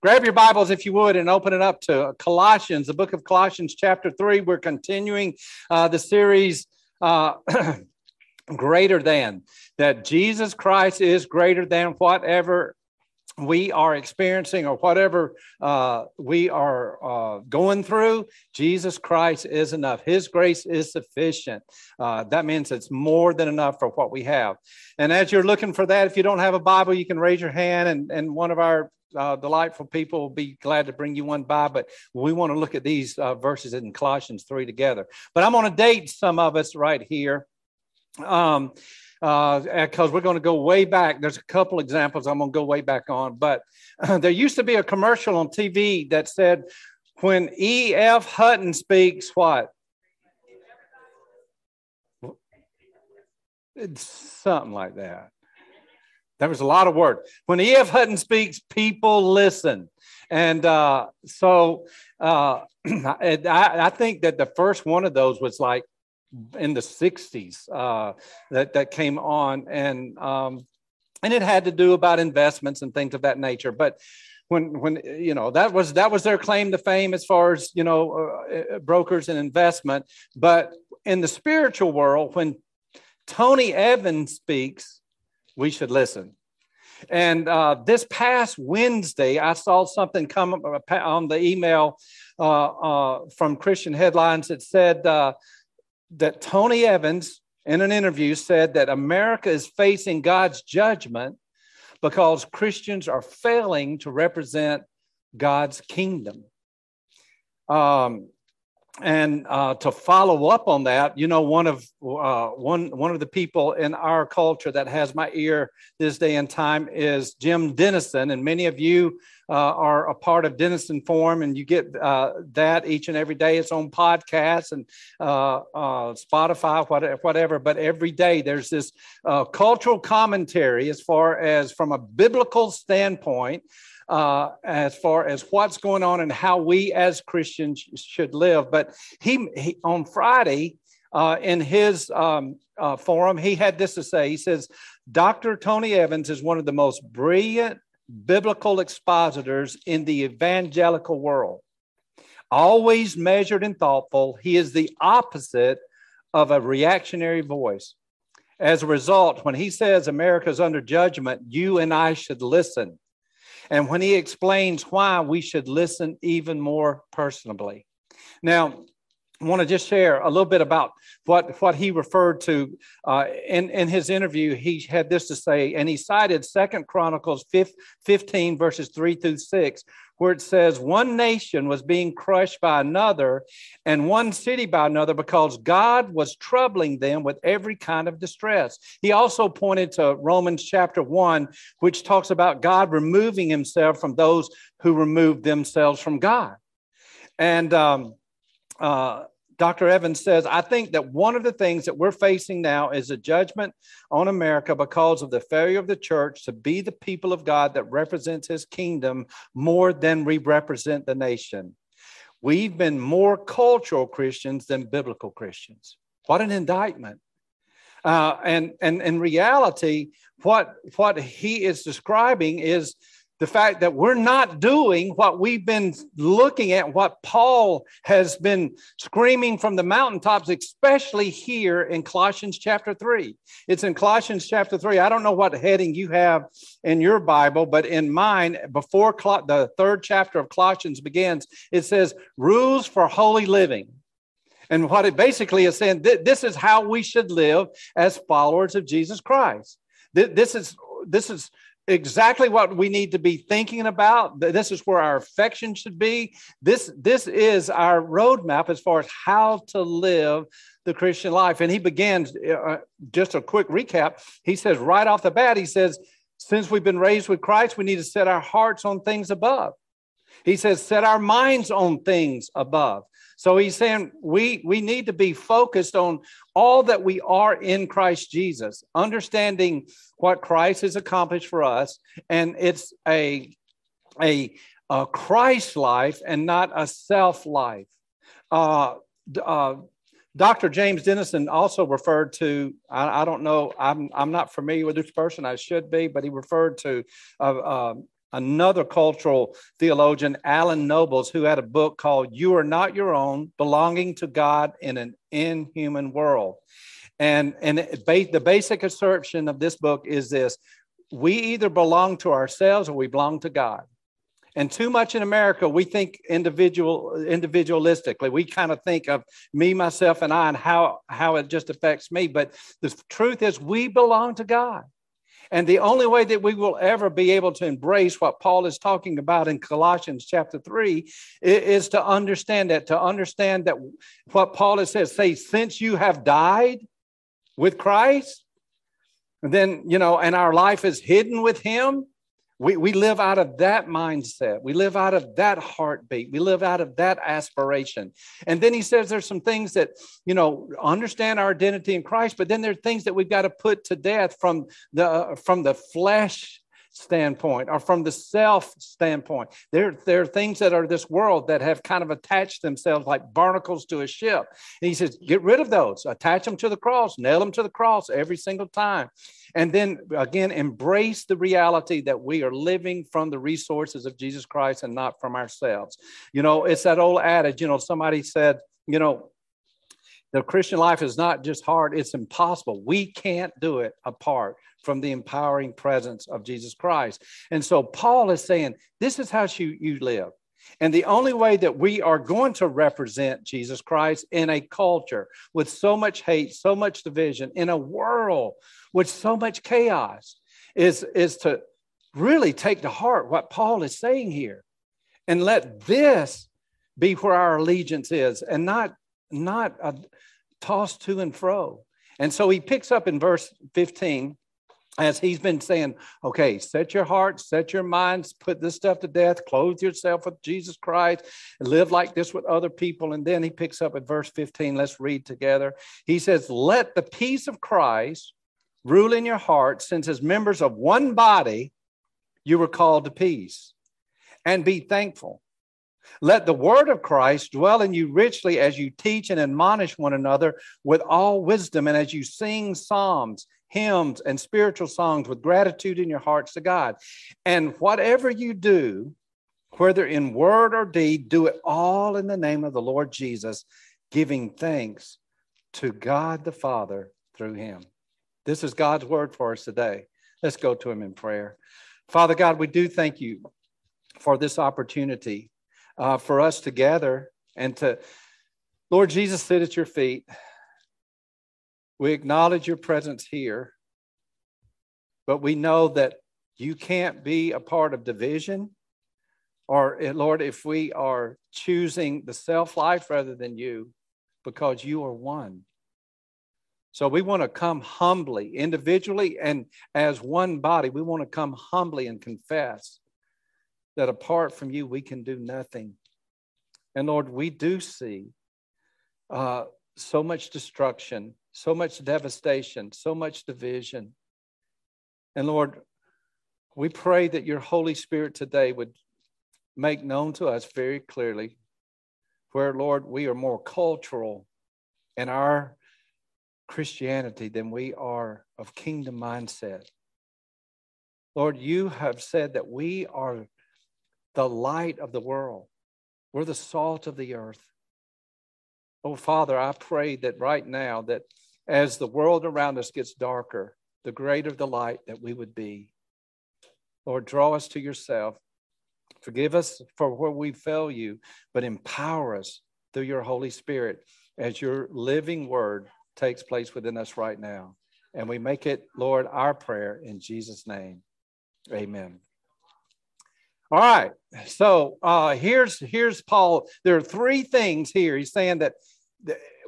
Grab your Bibles, if you would, and open it up to Colossians, the book of Colossians, chapter 3. We're continuing uh, the series uh, Greater Than, that Jesus Christ is greater than whatever we are experiencing or whatever uh, we are uh, going through, Jesus Christ is enough. His grace is sufficient. Uh, that means it's more than enough for what we have. And as you're looking for that, if you don't have a Bible, you can raise your hand, and, and one of our uh, delightful people will be glad to bring you one by. But we want to look at these uh, verses in Colossians 3 together. But I'm going to date some of us right here. Um, because uh, we're going to go way back. There's a couple examples I'm going to go way back on, but uh, there used to be a commercial on TV that said, "When E.F. Hutton speaks, what?" It's something like that. There was a lot of words. When E.F. Hutton speaks, people listen. And uh, so uh, I, I, think that the first one of those was like in the 60s uh, that, that came on and um, and it had to do about investments and things of that nature but when when you know that was that was their claim to fame as far as you know uh, uh, brokers and investment but in the spiritual world when tony evans speaks we should listen and uh, this past wednesday i saw something come up on the email uh, uh, from christian headlines that said that Tony Evans, in an interview, said that America is facing God's judgment because Christians are failing to represent God's kingdom. Um, and uh, to follow up on that, you know, one of uh, one one of the people in our culture that has my ear this day and time is Jim Denison, and many of you uh, are a part of Denison Forum, and you get uh, that each and every day. It's on podcasts and uh, uh, Spotify, whatever. But every day there's this cultural commentary as far as from a biblical standpoint uh, as far as what's going on and how we as Christians should live. But he, he on Friday uh, in his um, uh, forum, he had this to say. He says, Dr. Tony Evans is one of the most brilliant biblical expositors in the evangelical world. Always measured and thoughtful, he is the opposite of a reactionary voice. As a result, when he says America's under judgment, you and I should listen and when he explains why we should listen even more personally. Now, I want to just share a little bit about what, what he referred to uh, in, in his interview. He had this to say, and he cited Second Chronicles 15, verses 3 through 6, where it says, One nation was being crushed by another, and one city by another, because God was troubling them with every kind of distress. He also pointed to Romans chapter 1, which talks about God removing himself from those who removed themselves from God. And um, uh, Dr. Evans says, I think that one of the things that we're facing now is a judgment on America because of the failure of the church to be the people of God that represents his kingdom more than we represent the nation. We've been more cultural Christians than biblical Christians. What an indictment. Uh, and, and in reality, what, what he is describing is the fact that we're not doing what we've been looking at, what Paul has been screaming from the mountaintops, especially here in Colossians chapter 3. It's in Colossians chapter 3. I don't know what heading you have in your Bible, but in mine, before the third chapter of Colossians begins, it says, Rules for Holy Living. And what it basically is saying, this is how we should live as followers of Jesus Christ. This is this is exactly what we need to be thinking about. This is where our affection should be. This, this is our roadmap as far as how to live the Christian life. And he begins, uh, just a quick recap. He says, right off the bat, he says, since we've been raised with Christ, we need to set our hearts on things above. He says, set our minds on things above. So he's saying we, we need to be focused on all that we are in Christ Jesus, understanding what Christ has accomplished for us. And it's a, a, a Christ life and not a self life. Uh, uh, Dr. James Denison also referred to, I, I, don't know, I'm, I'm not familiar with this person, I should be, but he referred to uh, another cultural theologian, Alan Nobles, who had a book called You Are Not Your Own Belonging to God in an Inhuman World. And, and the basic assertion of this book is this we either belong to ourselves or we belong to God. And too much in America, we think individual individualistically. We kind of think of me, myself, and I, and how how it just affects me. But the truth is, we belong to God. And the only way that we will ever be able to embrace what Paul is talking about in Colossians chapter 3 is to understand that, to understand that what Paul said, say, since you have died with Christ, then, you know, and our life is hidden with him, we, we live out of that mindset. We live out of that heartbeat. We live out of that aspiration. And then he says there's some things that, you know, understand our identity in Christ, but then there are things that we've got to put to death from the from the flesh standpoint or from the self standpoint. There, there are things that are this world that have kind of attached themselves like barnacles to a ship. And he says, get rid of those, attach them to the cross, nail them to the cross every single time. And then again, embrace the reality that we are living from the resources of Jesus Christ and not from ourselves. You know, it's that old adage, you know, somebody said, you know, the Christian life is not just hard, it's impossible. We can't do it apart from the empowering presence of Jesus Christ. And so Paul is saying, this is how you, you live. And the only way that we are going to represent Jesus Christ in a culture with so much hate, so much division, in a world with so much chaos, is, is to really take to heart what Paul is saying here and let this be where our allegiance is and not, not a tossed to and fro. And so he picks up in verse 15 as he's been saying, okay, set your hearts, set your minds, put this stuff to death, clothe yourself with Jesus Christ, live like this with other people. And then he picks up at verse 15. Let's read together. He says, Let the peace of Christ rule in your heart, since as members of one body, you were called to peace, and be thankful. Let the word of Christ dwell in you richly as you teach and admonish one another with all wisdom, and as you sing psalms hymns and spiritual songs with gratitude in your hearts to God. And whatever you do, whether in word or deed, do it all in the name of the Lord Jesus, giving thanks to God the Father through him. This is God's word for us today. Let's go to him in prayer. Father God, we do thank you for this opportunity uh, for us to gather and to, Lord Jesus, sit at your feet. We acknowledge your presence here, but we know that you can't be a part of division. Or, eh, Lord, if we are choosing the self life rather than you, because you are one. So we want to come humbly, individually, and as one body, we want to come humbly and confess that apart from you, we can do nothing. And Lord, we do see uh, so much destruction so much devastation, so much division. And Lord, we pray that your Holy Spirit today would make known to us very clearly where, Lord, we are more cultural in our Christianity than we are of kingdom mindset. Lord, you have said that we are the light of the world, we're the salt of the earth. Oh, Father, I pray that right now that as the world around us gets darker, the greater the light that we would be. Lord, draw us to yourself. Forgive us for where we fail you, but empower us through your Holy Spirit as your living word takes place within us right now. And we make it, Lord, our prayer in Jesus' name. Amen. All right. So uh, here's here's Paul. There are three things here. He's saying that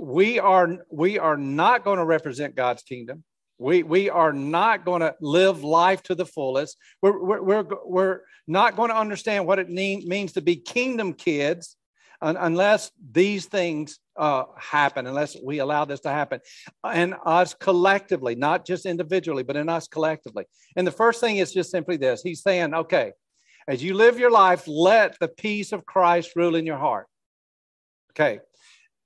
we are we are not going to represent God's kingdom. We, we are not going to live life to the fullest. We're, we're, we're, we're not going to understand what it mean, means to be kingdom kids un, unless these things uh, happen, unless we allow this to happen. And us collectively, not just individually, but in us collectively. And the first thing is just simply this He's saying, okay, as you live your life, let the peace of Christ rule in your heart. Okay,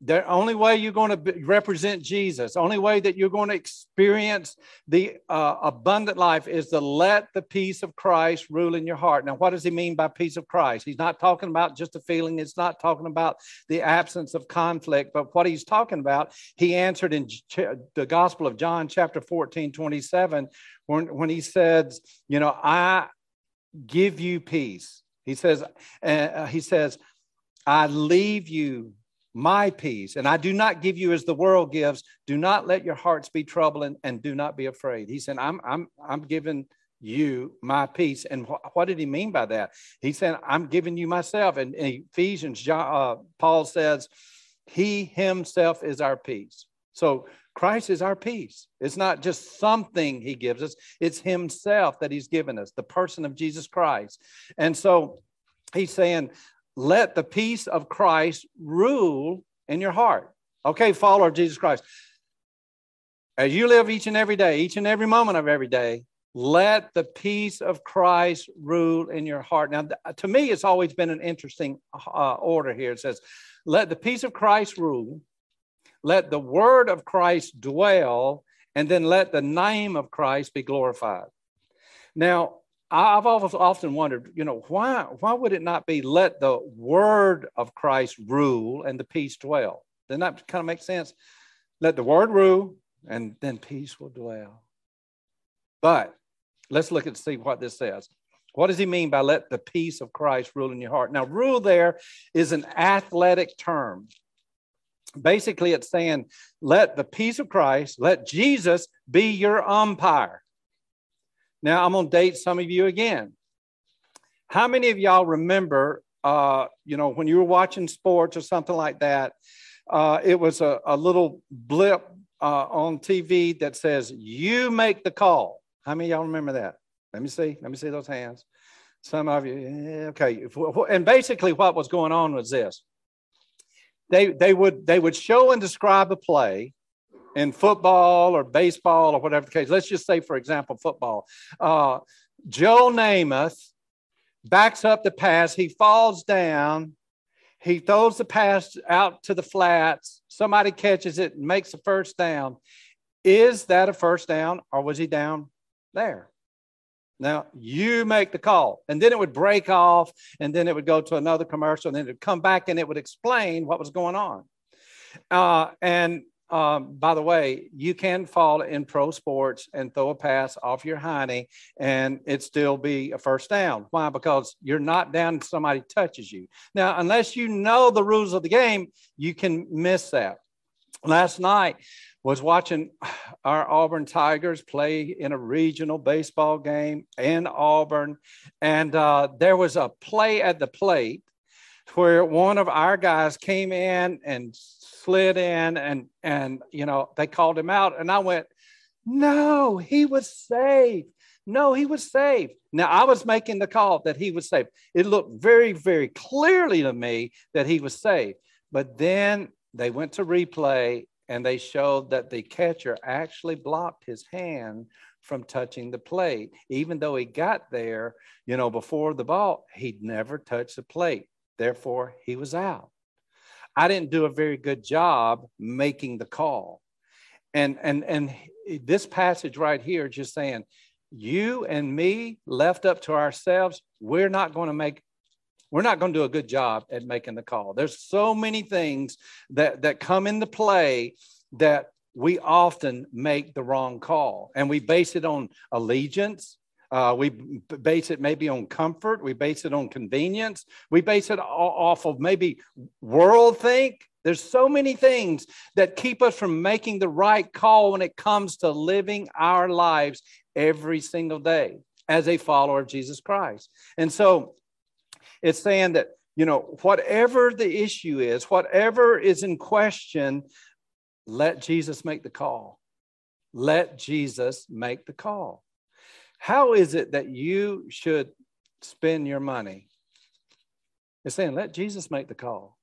the only way you're going to represent Jesus, only way that you're going to experience the uh, abundant life is to let the peace of Christ rule in your heart. Now, what does he mean by peace of Christ? He's not talking about just a feeling, it's not talking about the absence of conflict, but what he's talking about, he answered in the Gospel of John, chapter 14, 27, when, when he says, You know, I give you peace. He says, uh, he says, I leave you my peace, and I do not give you as the world gives. Do not let your hearts be troubled, and, and do not be afraid. He said, I'm, I'm, I'm giving you my peace. And wh- what did he mean by that? He said, I'm giving you myself. And in Ephesians, John, uh, Paul says, He himself is our peace. So Christ is our peace. It's not just something he gives us, it's himself that he's given us, the person of Jesus Christ. And so he's saying, let the peace of Christ rule in your heart. Okay, follower of Jesus Christ. As you live each and every day, each and every moment of every day, let the peace of Christ rule in your heart. Now, to me, it's always been an interesting uh, order here. It says, let the peace of Christ rule, let the word of Christ dwell, and then let the name of Christ be glorified. Now, I've always often wondered, you know, why, why would it not be let the word of Christ rule and the peace dwell? Doesn't that kind of make sense? Let the word rule and then peace will dwell. But let's look and see what this says. What does he mean by let the peace of Christ rule in your heart? Now, rule there is an athletic term. Basically, it's saying, let the peace of Christ, let Jesus be your umpire. Now, I'm going to date some of you again. How many of y'all remember, uh, you know, when you were watching sports or something like that, uh, it was a, a little blip uh, on TV that says, you make the call. How many y'all remember that? Let me see. Let me see those hands. Some of you, okay. And basically, what was going on was this: they they would they would show and describe a play, in football or baseball or whatever the case, let's just say, for example, football. Uh, Joe Namath backs up the pass. He falls down. He throws the pass out to the flats. Somebody catches it and makes a first down. Is that a first down or was he down there? Now you make the call. And then it would break off and then it would go to another commercial and then it would come back and it would explain what was going on. Uh, and um, by the way, you can fall in pro sports and throw a pass off your hiney and it still be a first down. Why? Because you're not down somebody touches you. Now, unless you know the rules of the game, you can miss that. Last night was watching our Auburn Tigers play in a regional baseball game in Auburn, and uh, there was a play at the plate where one of our guys came in and slid in and and you know they called him out. And i went no he was saved no he was saved now i was making the call that he was saved it looked very very clearly to me that he was saved but then they went to replay and they showed that the catcher actually blocked his hand from touching the plate. Even though he got there you know before the ball he'd never touched the plate. Therefore he was out. I didn't do a very good job making the call. And and and this passage right here just saying you and me left up to ourselves, we're not going to make we're not going to do a good job at making the call. There's so many things that that come into play that we often make the wrong call and we base it on allegiance uh, we base it maybe on comfort. We base it on convenience. We base it off of maybe world think. There's so many things that keep us from making the right call when it comes to living our lives every single day as a follower of Jesus Christ. And so it's saying that, you know, whatever the issue is, whatever is in question, let Jesus make the call. Let Jesus make the call. How is it that you should spend your money? It's saying, let Jesus make the call.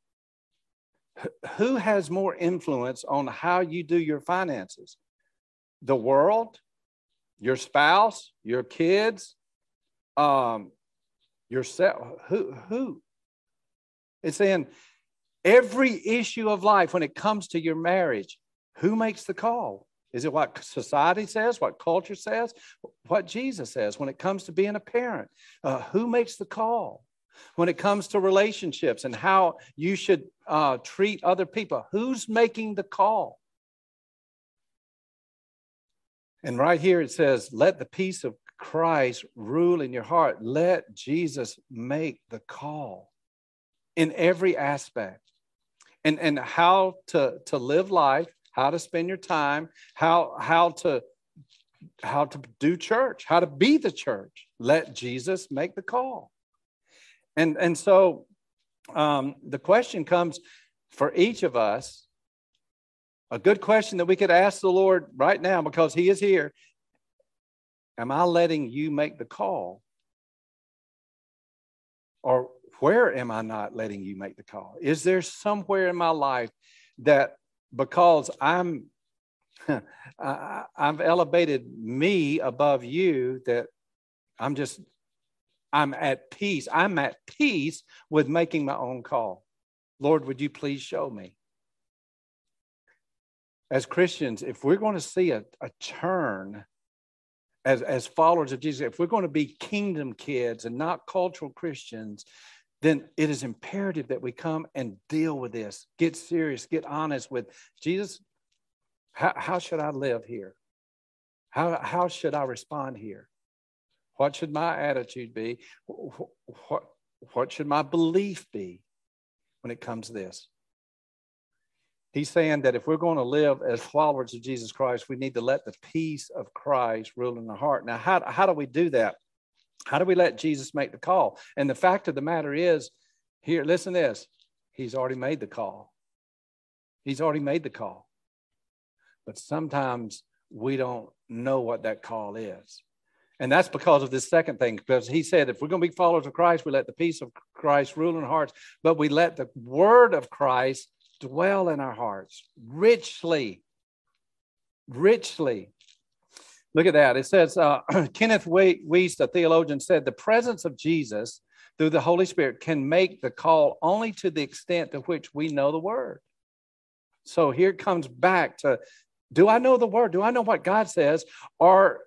Who has more influence on how you do your finances? The world, your spouse, your kids, um, yourself. Who? Who? It's saying, Every issue of life, when it comes to your marriage, who makes the call? Is it what society says, what culture says, what Jesus says when it comes to being a parent? Uh, who makes the call? When it comes to relationships and how you should uh, treat other people, who's making the call? And right here it says, let the peace of Christ rule in your heart. Let Jesus make the call in every aspect. And, and how to, to live life, how to spend your time, how, how to how to do church, how to be the church. Let Jesus make the call. And, and so um, the question comes for each of us a good question that we could ask the Lord right now because He is here. Am I letting you make the call? Or where am I not letting you make the call? Is there somewhere in my life that because I'm I've elevated me above you that I'm just I'm at peace. I'm at peace with making my own call. Lord, would you please show me? as Christians, if we're going to see a, a turn as, as followers of Jesus, if we're going to be kingdom kids and not cultural Christians, then it is imperative that we come and deal with this, get serious, get honest with Jesus. How, how should I live here? How, how should I respond here? What should my attitude be? What, what should my belief be when it comes to this? He's saying that if we're going to live as followers of Jesus Christ, we need to let the peace of Christ rule in our heart. Now, how, how do we do that? How do we let Jesus make the call? And the fact of the matter is, here, listen this. He's already made the call. He's already made the call. But sometimes we don't know what that call is. And that's because of this second thing, because he said, if we're going to be followers of Christ, we let the peace of Christ rule in our hearts, but we let the word of Christ dwell in our hearts richly. Richly. Look at that. It says, uh, Kenneth Wuest, a theologian, said, the presence of Jesus through the Holy Spirit can make the call only to the extent to which we know the word. So here comes back to do I know the word? Do I know what God says? Or,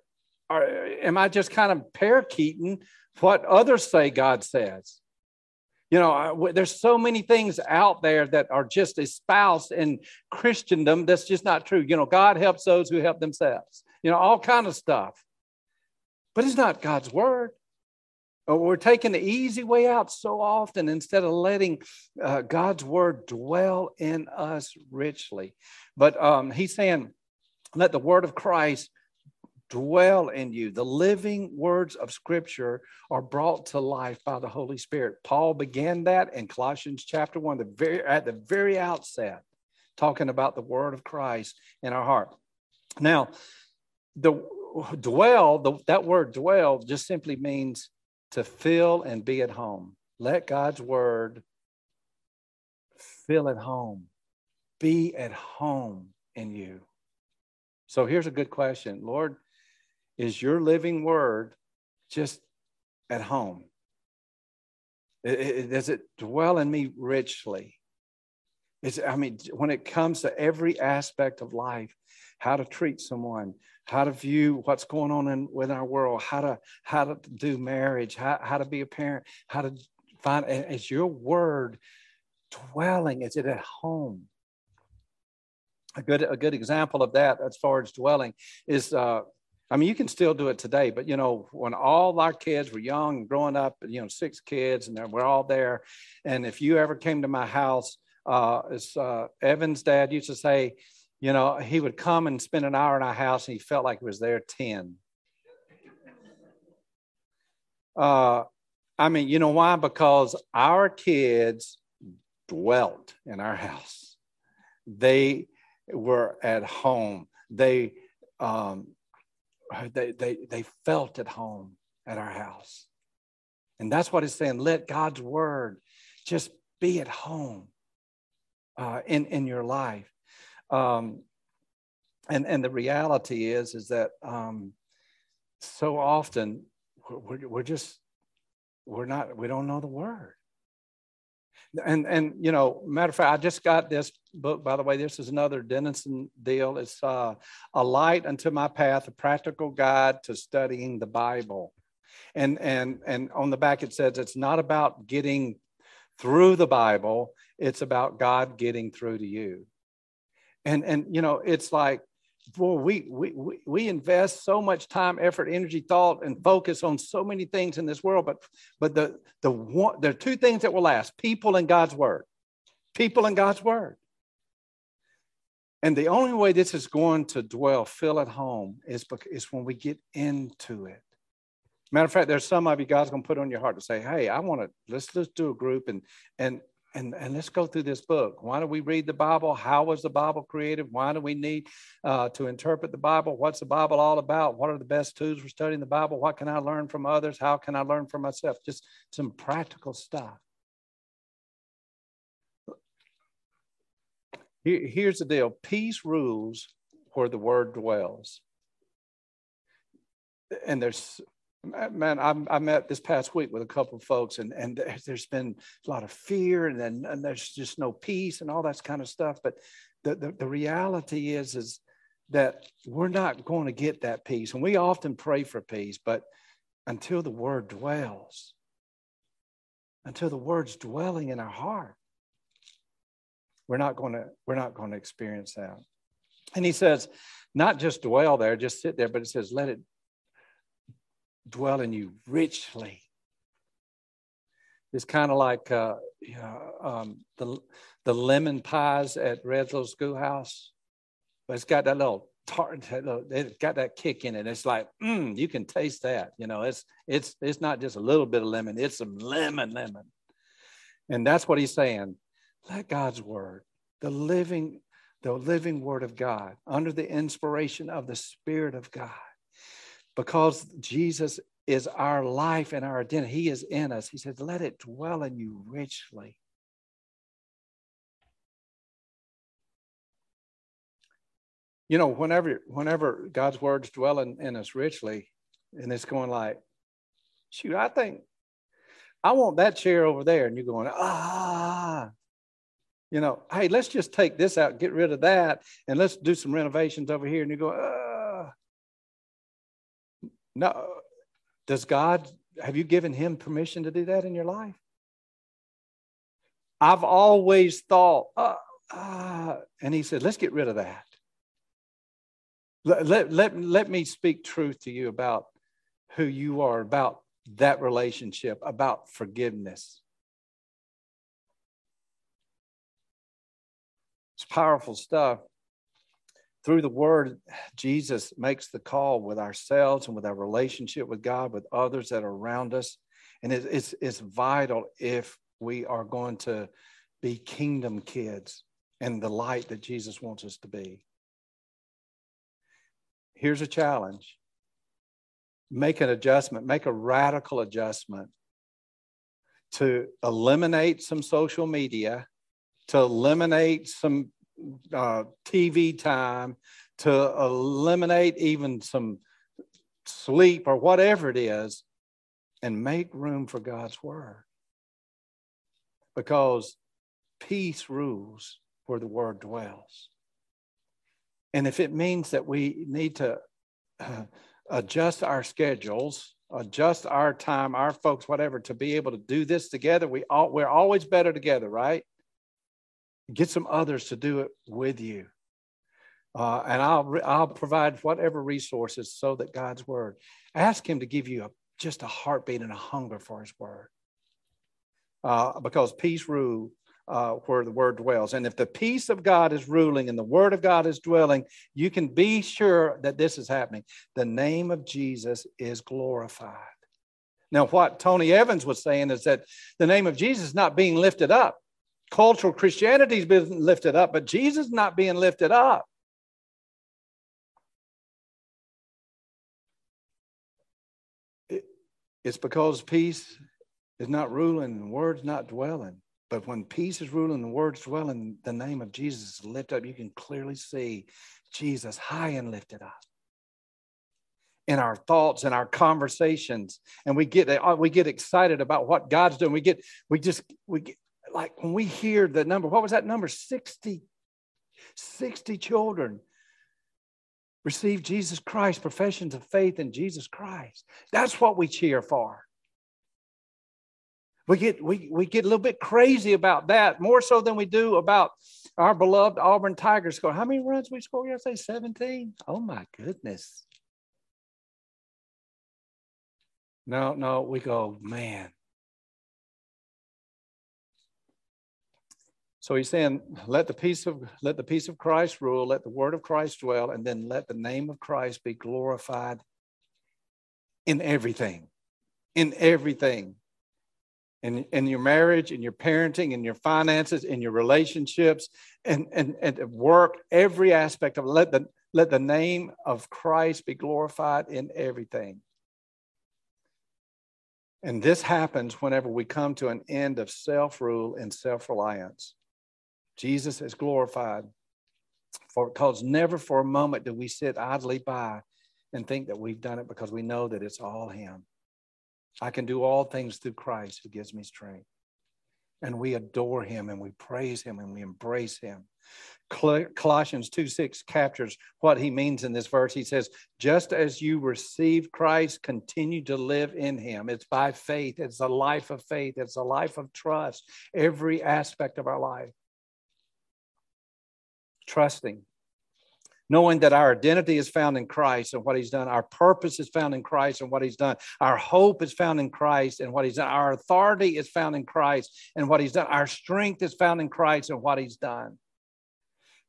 or am I just kind of parakeeting what others say God says? You know, there's so many things out there that are just espoused in Christendom that's just not true. You know, God helps those who help themselves. You know, all kind of stuff. But it's not God's word. We're taking the easy way out so often instead of letting uh, God's word dwell in us richly. But um, he's saying, let the word of Christ dwell in you. The living words of Scripture are brought to life by the Holy Spirit. Paul began that in Colossians chapter one, the very at the very outset, talking about the word of Christ in our heart. Now, the dwell, the, that word dwell just simply means to fill and be at home. Let God's word fill at home, be at home in you. So here's a good question Lord, is your living word just at home? does it dwell in me richly? Is, I mean, when it comes to every aspect of life, how to treat someone, how to view what's going on in with our world, how to how to do marriage, how, how to be a parent, how to find is your word dwelling? Is it at home? A good a good example of that as far as dwelling is uh, I mean, you can still do it today, but you know, when all our kids were young and growing up, you know, six kids, and we're all there. And if you ever came to my house, uh, as uh, Evan's dad used to say, you know, he would come and spend an hour in our house, and he felt like he was there ten. Uh, I mean, you know why? Because our kids dwelt in our house. They were at home. They um, they, they, they felt at home at our house. And that's what it's saying. Let God's word just be at home uh, in, in your life. Um, and, and the reality is, is that um, so often we're, we're just, we're not, we don't know the word. And and you know, matter of fact, I just got this book. By the way, this is another Denison deal. It's uh, a light unto my path, a practical guide to studying the Bible. And and and on the back it says it's not about getting through the Bible; it's about God getting through to you. And and you know, it's like boy, we, we, we invest so much time, effort, energy, thought, and focus on so many things in this world. But, but the, the one, there are two things that will last people and God's word. People and God's word. And the only way this is going to dwell, feel at home, is, is when we get into it. Matter of fact, there's some of you God's going to put on your heart to say, "Hey, I want to let's let's do a group and and and, and let's go through this book. Why do we read the Bible? How was the Bible created? Why do we need uh, to interpret the Bible? What's the Bible all about? What are the best tools for studying the Bible? What can I learn from others? How can I learn from myself? Just some practical stuff. Here, here's the deal peace rules where the word dwells. And there's man I, I, met this past week with a couple of folks and, and there's been a lot of fear and then and there's just no peace and all that kind of stuff. But the, the, the reality is is that we're not going to get that peace. And we often pray for peace but until the word dwells until the word's dwelling in our heart we're not going to we're not going to experience that. And he says not just dwell there just sit there but it says let it dwell in you richly. It's kind of like uh, you know, um, the, the lemon pies at little schoolhouse, but it's got that little tart, it's got that kick in it. It's like, mm, you can taste that. You know, it's it's it's not just a little bit of lemon; it's some lemon, lemon. And that's what he's saying. Let God's word, the living, the living word of God, under the inspiration of the Spirit of God, because Jesus is our life and our identity. He is in us. He says, let it dwell in you richly. You know, whenever whenever God's words dwell in, us richly, and it's going like, shoot, I think I want that chair over there. And you're going, ah, you know, hey, let's just take this out, get rid of that, and let's do some renovations over here. And you go, ah no, does God, have you given him permission to do that in your life? I've always thought, uh, uh, and he said, let's get rid of that. Let, let, let, let me speak truth to you about who you are, about that relationship, about forgiveness. It's powerful stuff through the word, Jesus makes the call with ourselves and with our relationship with God, with others that are around us. And it, it's, it's vital if we are going to be kingdom kids and the light that Jesus wants us to be. Here's a challenge make an adjustment, make a radical adjustment to eliminate some social media, to eliminate some uh, TV time, to eliminate even some sleep or whatever it is, and make room for God's word. Because peace rules where the word dwells. And if it means that we need to uh, adjust our schedules, adjust our time, our folks, whatever, to be able to do this together, we all, we're always better together, right? Get some others to do it with you. Uh, and I'll, I'll provide whatever resources so that God's word. Ask Him to give you a, just a heartbeat and a hunger for His word. Uh, because peace rule uh, where the word dwells. And if the peace of God is ruling and the word of God is dwelling, you can be sure that this is happening. The name of Jesus is glorified. Now, what Tony Evans was saying is that the name of Jesus is not being lifted up cultural Christianity has been lifted up, but Jesus not being lifted up. it's because peace is not ruling and words not dwelling. But when peace is ruling and words dwelling, the name of Jesus is lifted up. You can clearly see Jesus high and lifted up in our thoughts and our conversations and we get we get excited about what god's doing we get we just we get like when we hear the number, what was that number? 60, 60 children receive Jesus Christ, professions of faith in Jesus Christ. That's what we cheer for. We get, we, we get a little bit crazy about that, more so than we do about our beloved Auburn Tigers score. How many runs we scored yesterday? 17? Oh my goodness. No, no, we go, man, So he's saying, let the peace of let the peace of Christ rule, let the word of Christ dwell, and then let the name of Christ be glorified in everything. In everything. In, in your marriage, in your parenting, in your finances, in your relationships, and, and, and work, every aspect of. Let the, let the name of Christ be glorified in everything. And this happens whenever we come to an end of self rule and self reliance. Jesus is glorified. For because never for a moment do we sit idly by and think that we've done it because we know that it's all Him. I can do all things through Christ who gives me strength. And we adore Him and we praise Him and we embrace Him. Colossians 2 6 captures what he means in this verse. He says, Just as you receive Christ, continue to live in him. It's by faith, it's a life of faith, it's a life of trust, every aspect of our life trusting, knowing that our identity is found in Christ and what He's done, our purpose is found in Christ and what He's done, our hope is found in Christ and what He's done, our authority is found in Christ and what He's done, our strength is found in Christ and what He's done.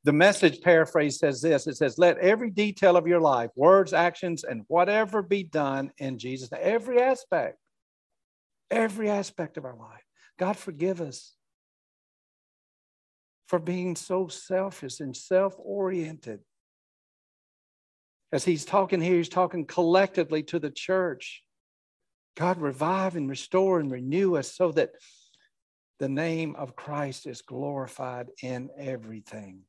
The message paraphrase says this it says, Let every detail of your life, words, actions, and whatever be done in Jesus. Every aspect, every aspect of our life. God, forgive us for being so selfish and self oriented. As he's talking here, he's talking collectively to the church. God, revive and restore and renew us so that the name of Christ is glorified in everything.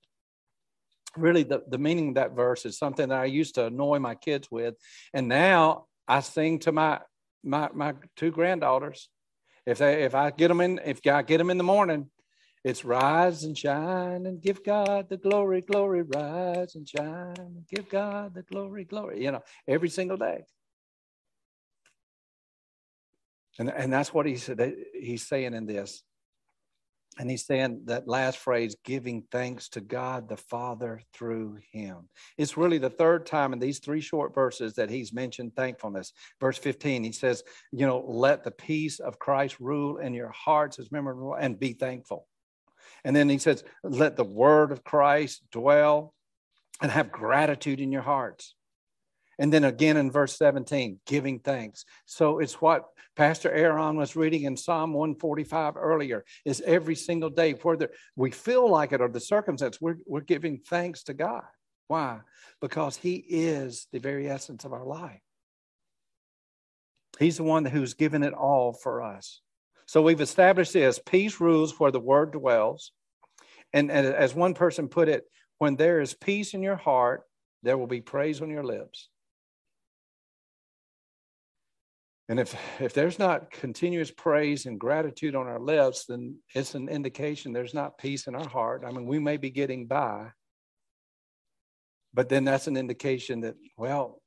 Really, the, the meaning of that verse is something that I used to annoy my kids with. And now I sing to my my, my two granddaughters. If they if I get them in, if I get them in the morning, it's rise and shine and give God the glory, glory, rise and shine and give God the glory, glory, you know, every single day. And, and that's what he said, he's saying in this. And he's saying that last phrase, giving thanks to God the Father through him. It's really the third time in these three short verses that he's mentioned thankfulness. Verse 15, he says, you know, let the peace of Christ rule in your hearts as memorable and be thankful. And then he says, let the word of Christ dwell and have gratitude in your hearts. And then again in verse 17, giving thanks. So it's what Pastor Aaron was reading in Psalm 145 earlier is every single day, whether we feel like it or the circumstance, we're, we're giving thanks to God. Why? Because He is the very essence of our life. He's the one who's given it all for us. So we've established this peace rules where the word dwells. And, and as one person put it, when there is peace in your heart, there will be praise on your lips. And if, if there's not continuous praise and gratitude on our lips, then it's an indication there's not peace in our heart. I mean, we may be getting by, but then that's an indication that, well,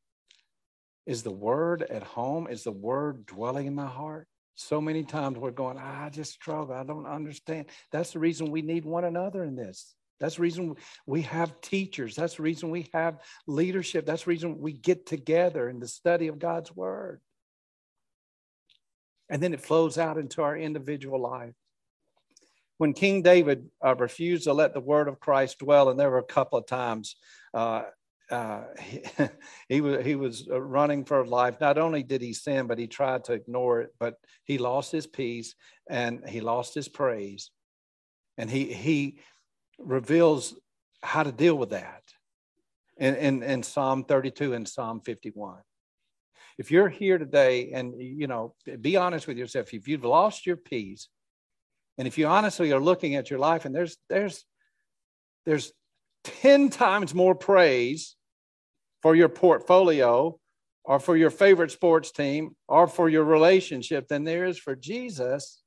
is the word at home? Is the word dwelling in my heart? So many times we're going, ah, I just struggle. I don't understand. That's the reason we need one another in this. That's the reason we have teachers. That's the reason we have leadership. That's the reason we get together in the study of God's word. And then it flows out into our individual life. When King David uh, refused to let the word of Christ dwell, and there were a couple of times uh, uh, he, he, was he was uh, running for life. Not only did he sin, but he tried to ignore it. But he lost his peace and he lost his praise, and he he reveals how to deal with that in, in, in Psalm 32 and Psalm 51. If you're here today and you know, be honest with yourself. If you've lost your peace, and if you honestly are looking at your life, and there's there's there's 10 times more praise for your portfolio or for your favorite sports team or for your relationship than there is for Jesus,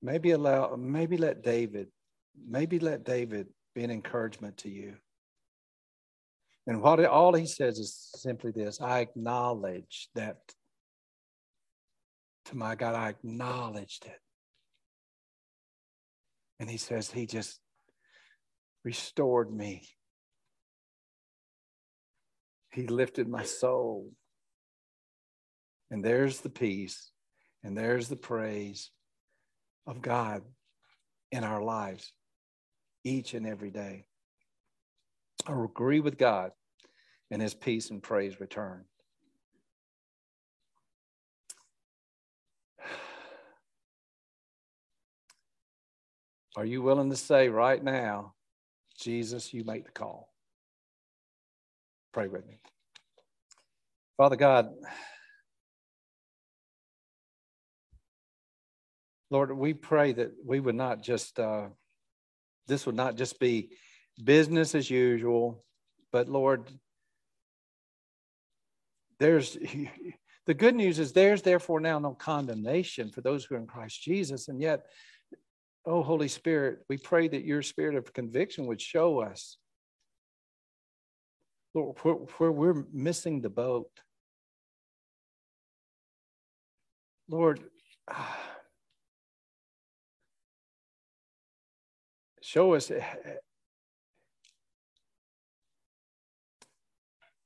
Maybe allow, maybe let David, maybe let David be an encouragement to you. And what all he says is simply this I acknowledge that to my God, I acknowledged it. And he says, He just restored me. He lifted my soul. And there's the peace and there's the praise of God in our lives each and every day. I agree with God and his peace and praise return. Are you willing to say right now, Jesus, you make the call? Pray with me. Father God, Lord, we pray that we would not just, uh, this would not just be business as usual, but Lord, there's the good news is there's therefore now no condemnation for those who are in Christ Jesus. And yet, oh, Holy Spirit, we pray that your spirit of conviction would show us, where, where we're missing the boat. Lord, show us eh,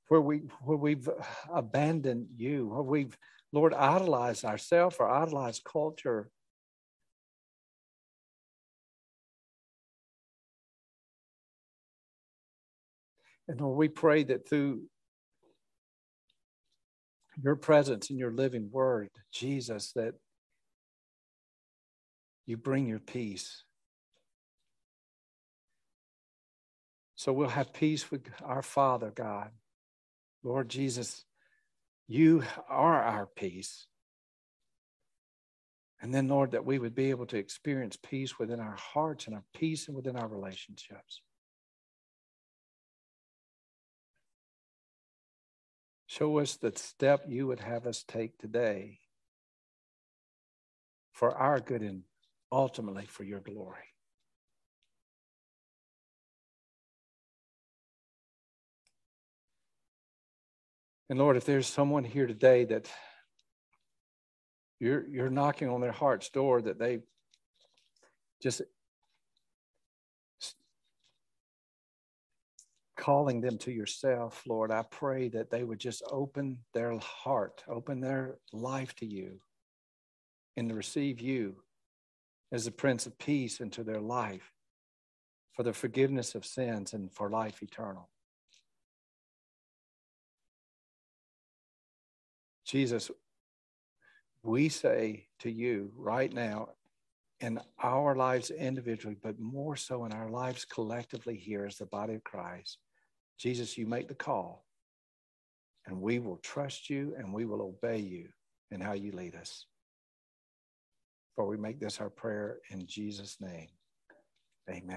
where we where we've abandoned you, where we've Lord idolized ourselves or idolized culture. And Lord, we pray that through your presence and your living word, Jesus, that you bring your peace. So we'll have peace with our Father, God. Lord Jesus, you are our peace. And then, Lord, that we would be able to experience peace within our hearts and our peace and within our relationships. Show us the step you would have us take today for our good and ultimately for your glory. And Lord, if there's someone here today that you're you're knocking on their heart's door that they just calling them to yourself, Lord, I pray that they would just open their heart, open their life to you, and to receive you as the Prince of Peace into their life for the forgiveness of sins and for life eternal. Jesus, we say to you right now, in our lives individually, but more so in our lives collectively here as the body of Christ, Jesus, you make the call, and we will trust you and we will obey you in how you lead us. For we make this our prayer in Jesus' name. Amen.